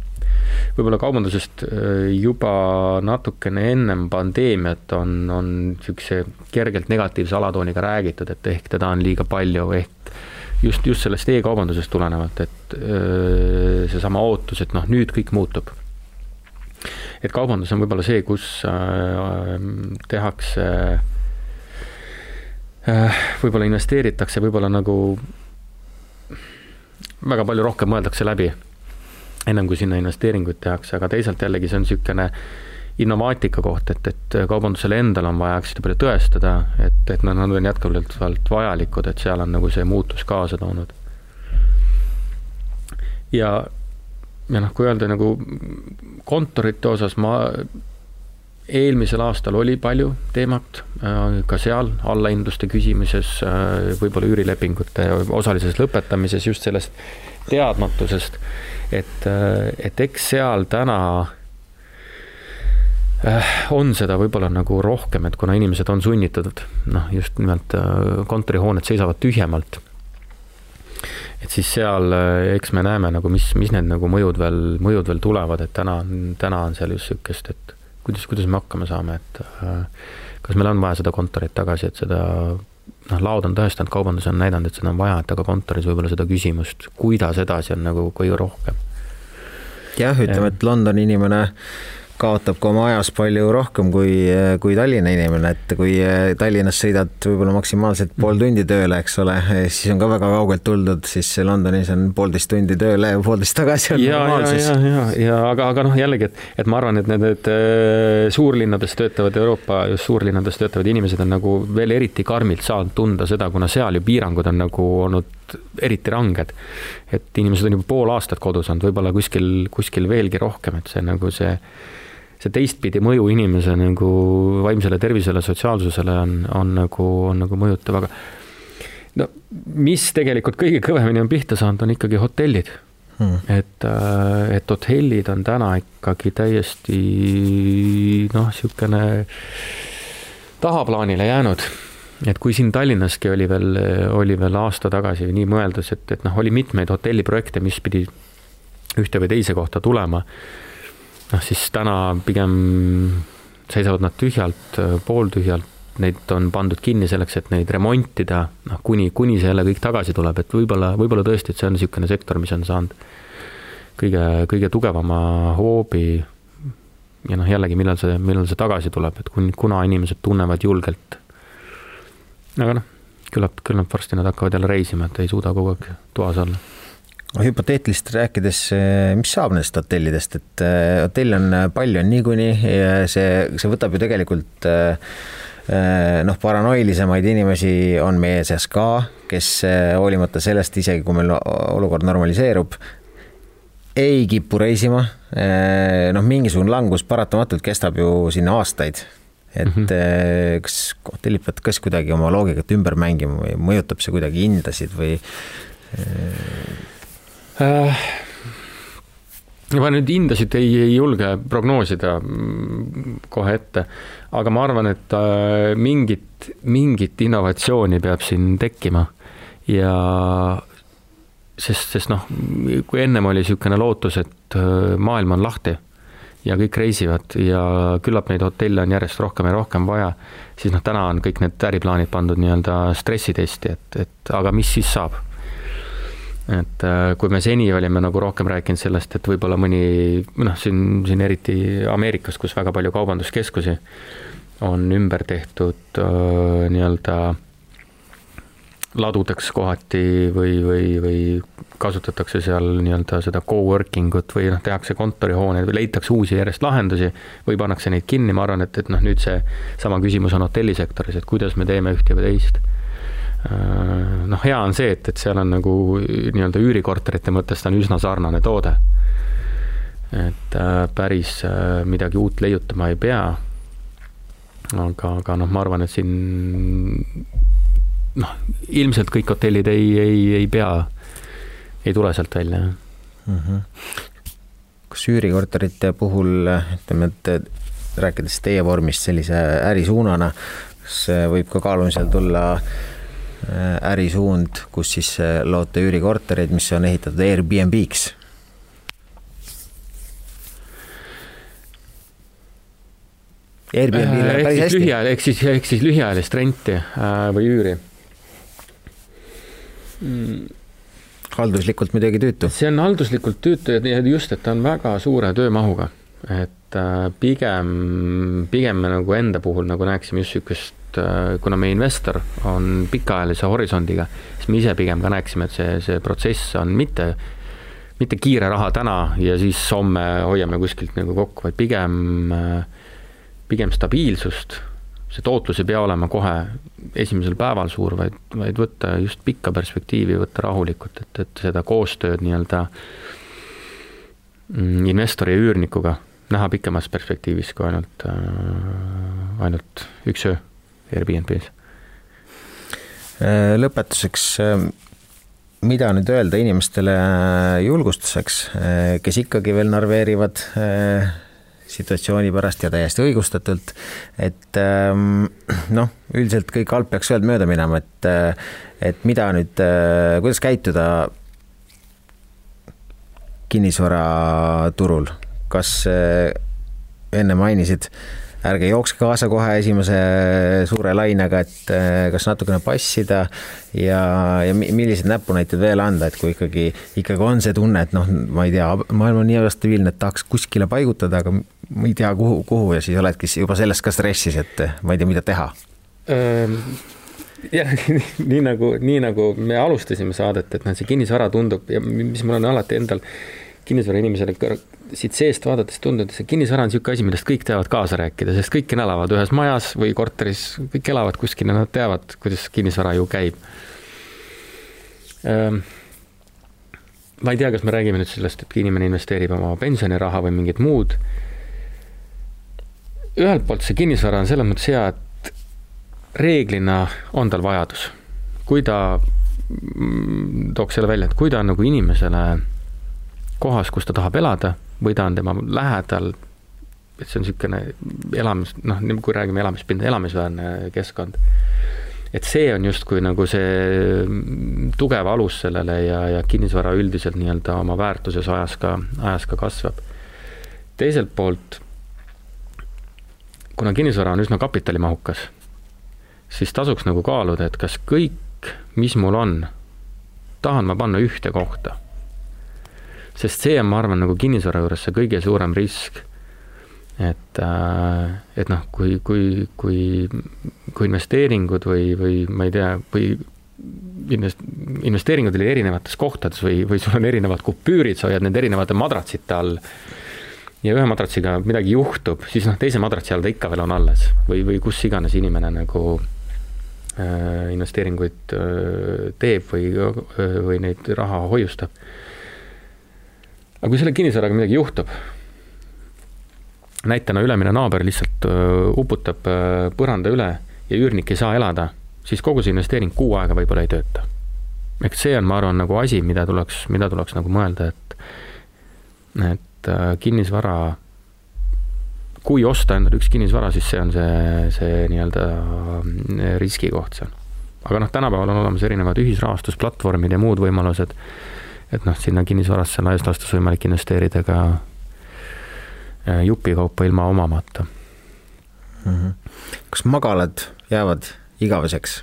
võib-olla kaubandusest äh, juba natukene ennem pandeemiat on, on niisuguse kergelt negatiivse alatooniga räägitud, et ehk teda on liiga palju, ehk just, just sellest e-kaubandusest tulenevalt, et äh, seesama ootus, et noh, nüüd kõik muutub. et kaubandus on võib-olla see, kus äh, tehakse võib-olla investeeritakse, võib-olla nagu väga palju rohkem mõeldakse läbi, ennem kui sinna investeeringuid tehakse, aga teisalt jällegi see on niisugune innovaatika koht, et, et kaubandusele endal on vaja hästi palju tõestada, et, et nad on jätkuvalt vajalikud, et seal on nagu see muutus kaasa toonud. ja, ja noh, kui öelda nagu kontorite osas ma eelmisel aastal oli palju teemat äh, ka seal allahindluste küsimuses, äh, võib-olla üürilepingute osalises lõpetamises, just sellest teadmatusest, et, äh, et eks seal täna on seda võib-olla nagu rohkem, et kuna inimesed on sunnitud, noh, just nimelt kontorihooned seisavad tühjemalt. et siis seal eks me näeme nagu, mis, mis need nagu mõjud veel, mõjud veel tulevad, et täna on, täna on seal just niisugust, et kuidas, kuidas me hakkama saame, et äh, kas meil on vaja seda kontorit tagasi, et seda noh, laod on tõestanud, kaubandus on näidanud, et seda on vaja, et aga kontoris võib-olla seda küsimust, kuidas edasi, on nagu kõige rohkem. jah, ütleme, et Londoni inimene kaotab ka oma ajas palju rohkem kui, kui Tallinna inimene, et kui Tallinnas sõidad võib-olla maksimaalselt pool mhm. tundi tööle, eks ole, siis on ka väga kaugelt tuldud, siis Londonis on poolteist tundi tööle ja poolteist tagasi on ja, normaalsus. ja, ja, ja, ja aga, aga noh, jällegi, et, et ma arvan, et need, need äh, suurlinnades töötavad Euroopa, just suurlinnades töötavad inimesed on nagu veel eriti karmilt saanud tunda seda, kuna seal ju piirangud on nagu olnud eriti ranged. et inimesed on juba pool aastat kodus olnud, võib-olla kuskil, kuskil veelgi rohkem, et see nagu see see teistpidi mõju inimese nagu vaimsele tervisele, sotsiaalsusele on, on nagu, on nagu mõjutav, aga no mis tegelikult kõige kõvemini on pihta saanud, on ikkagi hotellid. Hmm.. et, äh, et hotellid on täna ikkagi täiesti noh, niisugune tahaplaanile jäänud. Et kui siin Tallinnaski oli veel, oli veel aasta tagasi nii mõeldes, et, et noh, oli mitmeid hotelliprojekte, mis pidi ühte või teise kohta tulema noh, siis täna pigem seisavad nad tühjalt, pooltühjalt, neid on pandud kinni selleks, et neid remontida, noh, kuni, kuni see jälle kõik tagasi tuleb, et võib-olla, võib-olla tõesti, et see on niisugune sektor, mis on saanud kõige, kõige tugevama hoobi. Ja noh, jällegi, millal see, millal see tagasi tuleb, et kun-, kuna inimesed tunnevad julgelt. aga noh, küllap, küllap varsti nad hakkavad jälle reisima, et ei suuda kogu aeg toas olla hüpoteetilist rääkides, mis saab nendest hotellidest, et äh, hotelle on äh, palju niikuinii ja see, see võtab ju tegelikult noh, paranoilisemaid inimesi on meie seas ka, kes hoolimata sellest, isegi kui meil olukord normaliseerub, ei kipu reisima. noh, mingisugune langus paratamatult kestab ju sinna aastaid. et mm -hmm. kas hotellid peavad kas kuidagi oma loogikat ümber mängima või mõjutab see kuidagi hindasid või Äh, ma nüüd hindasid ei, ei julge prognoosida mm, kohe ette, aga ma arvan, et äh, mingit, mingit innovatsiooni peab siin tekkima. Ja sest, sest noh, kui ennem oli niisugune lootus, et äh, maailm on lahti ja kõik reisivad ja küllap neid hotelle on järjest rohkem ja rohkem vaja, siis noh, täna on kõik need äriplaanid pandud nii-öelda stressitesti, et, et aga mis siis saab et äh, kui me seni olime nagu rohkem rääkinud sellest, et võib-olla mõni noh, siin, siin eriti Ameerikas, kus väga palju kaubanduskeskusi on ümber tehtud äh, nii-öelda ladudeks kohati või, või, või kasutatakse seal nii-öelda seda co-working ut või noh, tehakse kontorihooneid või leitakse uusi järjest lahendusi või pannakse neid kinni, ma arvan, et, et noh, nüüd see sama küsimus on hotellisektoris, et kuidas me teeme ühte või teist noh, hea on see, et, et seal on nagu nii-öelda üürikorterite mõttes ta on üsna sarnane toode. et äh, päris äh, midagi uut leiutama ei pea. aga, aga noh, ma arvan, et siin noh, ilmselt kõik hotellid ei, ei, ei pea, ei tule sealt välja mm. -hmm. kas üürikorterite puhul ütleme, et rääkides teie vormist sellise ärisuunana, kas võib ka kaalumisel tulla äh, Äh, ärisuund, kus siis äh, loote üürikortereid, mis on ehitatud Airbnb-ks. Airbnb-le äh, päris hästi. ehk siis, ehk siis lühiajalist renti või üüri mm halduslikult muidugi tüütu. see on halduslikult tüütu ja just, et ta on väga suure töömahuga, et äh, pigem, pigem me nagu enda puhul nagu näeksime just niisugust, äh, kuna meie investor on pikaajalise horisondiga, siis me ise pigem ka näeksime, et see, see protsess on mitte, mitte kiire raha täna ja siis homme hoiame kuskilt nagu kokku, vaid pigem, pigem stabiilsust. See tootlus ei pea olema kohe esimesel päeval suur, vaid, vaid võtta just pikka perspektiivi, võtta rahulikult, et, et seda koostööd nii-öelda mm, investori ja üürnikuga näha pikemas perspektiivis kui ainult äh,, ainult üks öö Airbnb-s. Äh, lõpetuseks, äh, mida nüüd öelda inimestele julgustuseks, äh, kes ikkagi veel narveerivad situatsiooni pärast ja täiesti õigustatult. et ähm, noh, üldiselt kõik halb peaks sealt mööda minema, et, et mida nüüd, kuidas käituda kinnisvaraturul, kas enne mainisid ärge jookske kaasa kohe esimese suure lainega, et eh, kas natukene passida ja, ja milliseid näpunäiteid veel anda, et kui ikkagi, ikkagi on see tunne, et noh, ma ei tea, maailm on nii vastabiilne, et tahaks kuskile paigutada, aga ma ei tea, kuhu, kuhu ja siis oledki juba sellest ka stressis, et ma ei tea, mida teha. Ähm jah, nii nagu, nii nagu me alustasime saadet, et noh, see kinnisvara tundub ja mis mul on alati endal kinnisvarainimesele siit seest vaadates tundub, et see kinnisvara on niisugune asi, millest kõik teavad kaasa rääkida, sest kõik elavad ühes majas või korteris, kõik elavad kuskil ja nad teavad, kuidas kinnisvara ju käib. Ehm, ma ei tea, kas me räägime nüüd sellest, et inimene investeerib oma pensioniraha või mingit muud. ühelt poolt see kinnisvara on selles mõttes hea, et reeglina on tal vajadus. kui ta, mm, tooks selle välja, et kui ta on nagu inimesele kohas, kus ta tahab elada või ta on tema lähedal, et see on niisugune elamis, noh, kui räägime elamispinda, elamisväärne keskkond. et see on justkui nagu see tugev alus sellele ja, ja kinnisvara üldiselt nii-öelda oma väärtuses ajas ka, ajas ka kasvab. teiselt poolt, kuna kinnisvara on üsna kapitalimahukas, siis tasuks nagu kaaluda, et kas kõik, mis mul on, tahan ma panna ühte kohta sest see on, ma arvan, nagu kinnisvara juures see kõige suurem risk. et, äh, et noh, kui, kui, kui, kui investeeringud või, või ma ei tea, või invest-, investeeringud olid erinevates kohtades või, või sul on erinevad kupüürid, sa hoiad need erinevate madratsite all ja ühe madratsiga midagi juhtub, siis noh, teise madratsi all ta ikka veel on alles või, või kus iganes inimene nagu äh, investeeringuid äh, teeb või või neid raha hoiustab aga kui selle kinnisvaraga midagi juhtub, näitena ülemine naaber lihtsalt uputab põranda üle ja üürnik ei saa elada, siis kogu see investeering kuu aega võib-olla ei tööta. ehk see on, ma arvan, nagu asi, mida tuleks, mida tuleks nagu mõelda, et, et kinnisvara, kui osta endale üks kinnisvara, siis see on see, see nii-öelda riskikoht seal. aga noh, tänapäeval on olemas erinevad ühisrahastusplatvormid ja muud võimalused et noh, sinna kinnisvarasse laias laastus võimalik investeerida ka äh, jupikaupa ilma omamata mm. -hmm. kas magalad jäävad igaveseks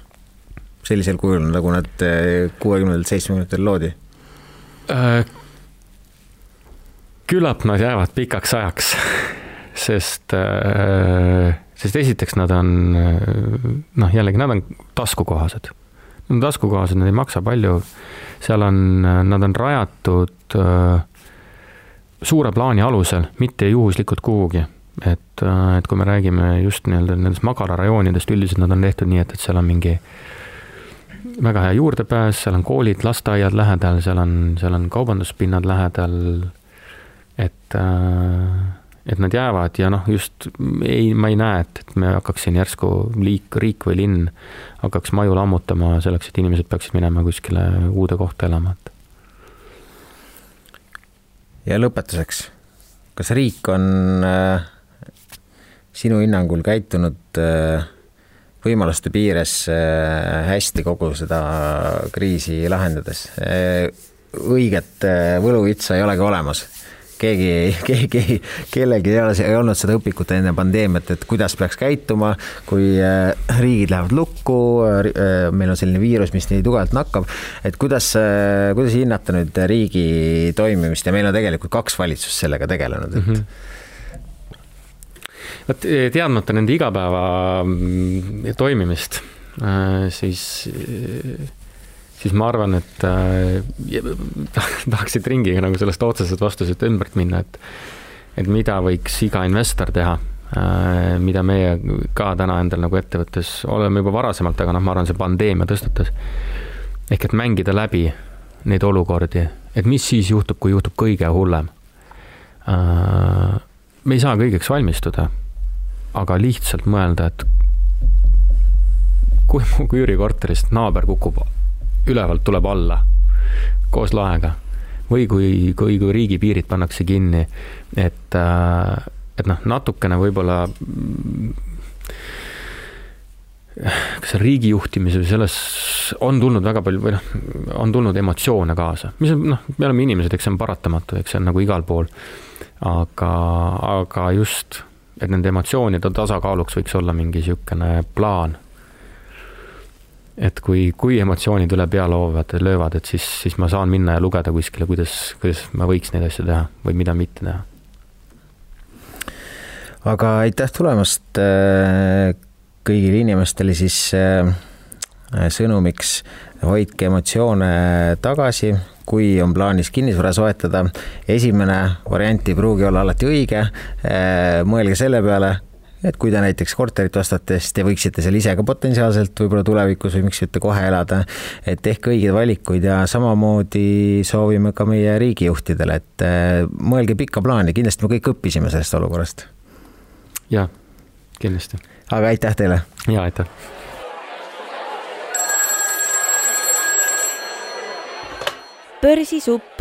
sellisel kujul, nagu nad äh, kuuekümnendatel, seitsmekümnendatel loodi äh,? küllap nad jäävad pikaks ajaks, sest äh,, sest esiteks nad on noh, jällegi nad on taskukohased. On taskukohased, nad ei maksa palju seal on, nad on rajatud äh, suure plaani alusel, mitte juhuslikult kuhugi. et, äh, et kui me räägime just nii-öelda nendest magalarajoonidest, üldiselt nad on tehtud nii, et, et seal on mingi väga hea juurdepääs, seal on koolid, lasteaiad lähedal, seal on, seal on kaubanduspinnad lähedal, et äh, et nad jäävad ja noh, just ei, ma ei näe, et, et me hakkaks siin järsku liik, riik või linn hakkaks maju lammutama selleks, et inimesed peaksid minema kuskile uude kohta elama, et. ja lõpetuseks, kas riik on äh, sinu hinnangul käitunud äh, võimaluste piires äh, hästi kogu seda kriisi lahendades äh,? õiget äh, võluvitsa ei olegi olemas keegi, keegi, kellelgi ei ole, ei olnud seda õpikut enne pandeemiat, et kuidas peaks käituma, kui äh, riigid lähevad lukku, äh, meil on selline viirus, mis nii tugevalt nakkab, et kuidas, äh, kuidas hinnata nüüd riigi toimimist ja meil on tegelikult kaks valitsust sellega tegelenud, et mm. -hmm vot teadmata nende igapäeva mm, toimimist, siis, siis ma arvan, et tahaksid ringiga nagu sellest otsesest vastusest ümbert minna, et et mida võiks iga investor teha Äh, mida meie ka täna endal nagu ettevõttes oleme juba varasemalt, aga noh, ma arvan, see pandeemia tõstatas. ehk et mängida läbi neid olukordi, et mis siis juhtub, kui juhtub kõige hullem. Äh, me ei saa kõigeks valmistuda, aga lihtsalt mõelda, et kui mu üürikorterist naaber kukub ülevalt, tuleb alla koos laega või kui, kui, kui riigipiirid pannakse kinni, et äh, et noh, natukene võib-olla kas riigi juhtimise või selles on tulnud väga palju või noh, on tulnud emotsioone kaasa, mis on noh, me oleme inimesed, eks see on paratamatu, eks see on nagu igal pool. aga, aga just, et nende emotsioonide tasakaaluks võiks olla mingi niisugune plaan. Et kui, kui emotsioonid üle pea loovad, löövad, et siis, siis ma saan minna ja lugeda kuskile, kuidas, kuidas ma võiks neid asju teha või mida mitte teha aga aitäh tulemast äh, kõigile inimestele siis äh, sõnumiks, hoidke emotsioone tagasi, kui on plaanis kinnisvara soetada. esimene variant ei pruugi olla alati õige. Äh, mõelge selle peale, et kui te näiteks korterit ostate, siis te võiksite seal ise ka potentsiaalselt võib-olla tulevikus või miks mitte kohe elada. et tehke õigeid valikuid ja samamoodi soovime ka meie riigijuhtidele, et mõelge pikka plaani, kindlasti me kõik õppisime sellest olukorrast jaa, kindlasti. aga aitäh teile! jaa, aitäh! börsisupp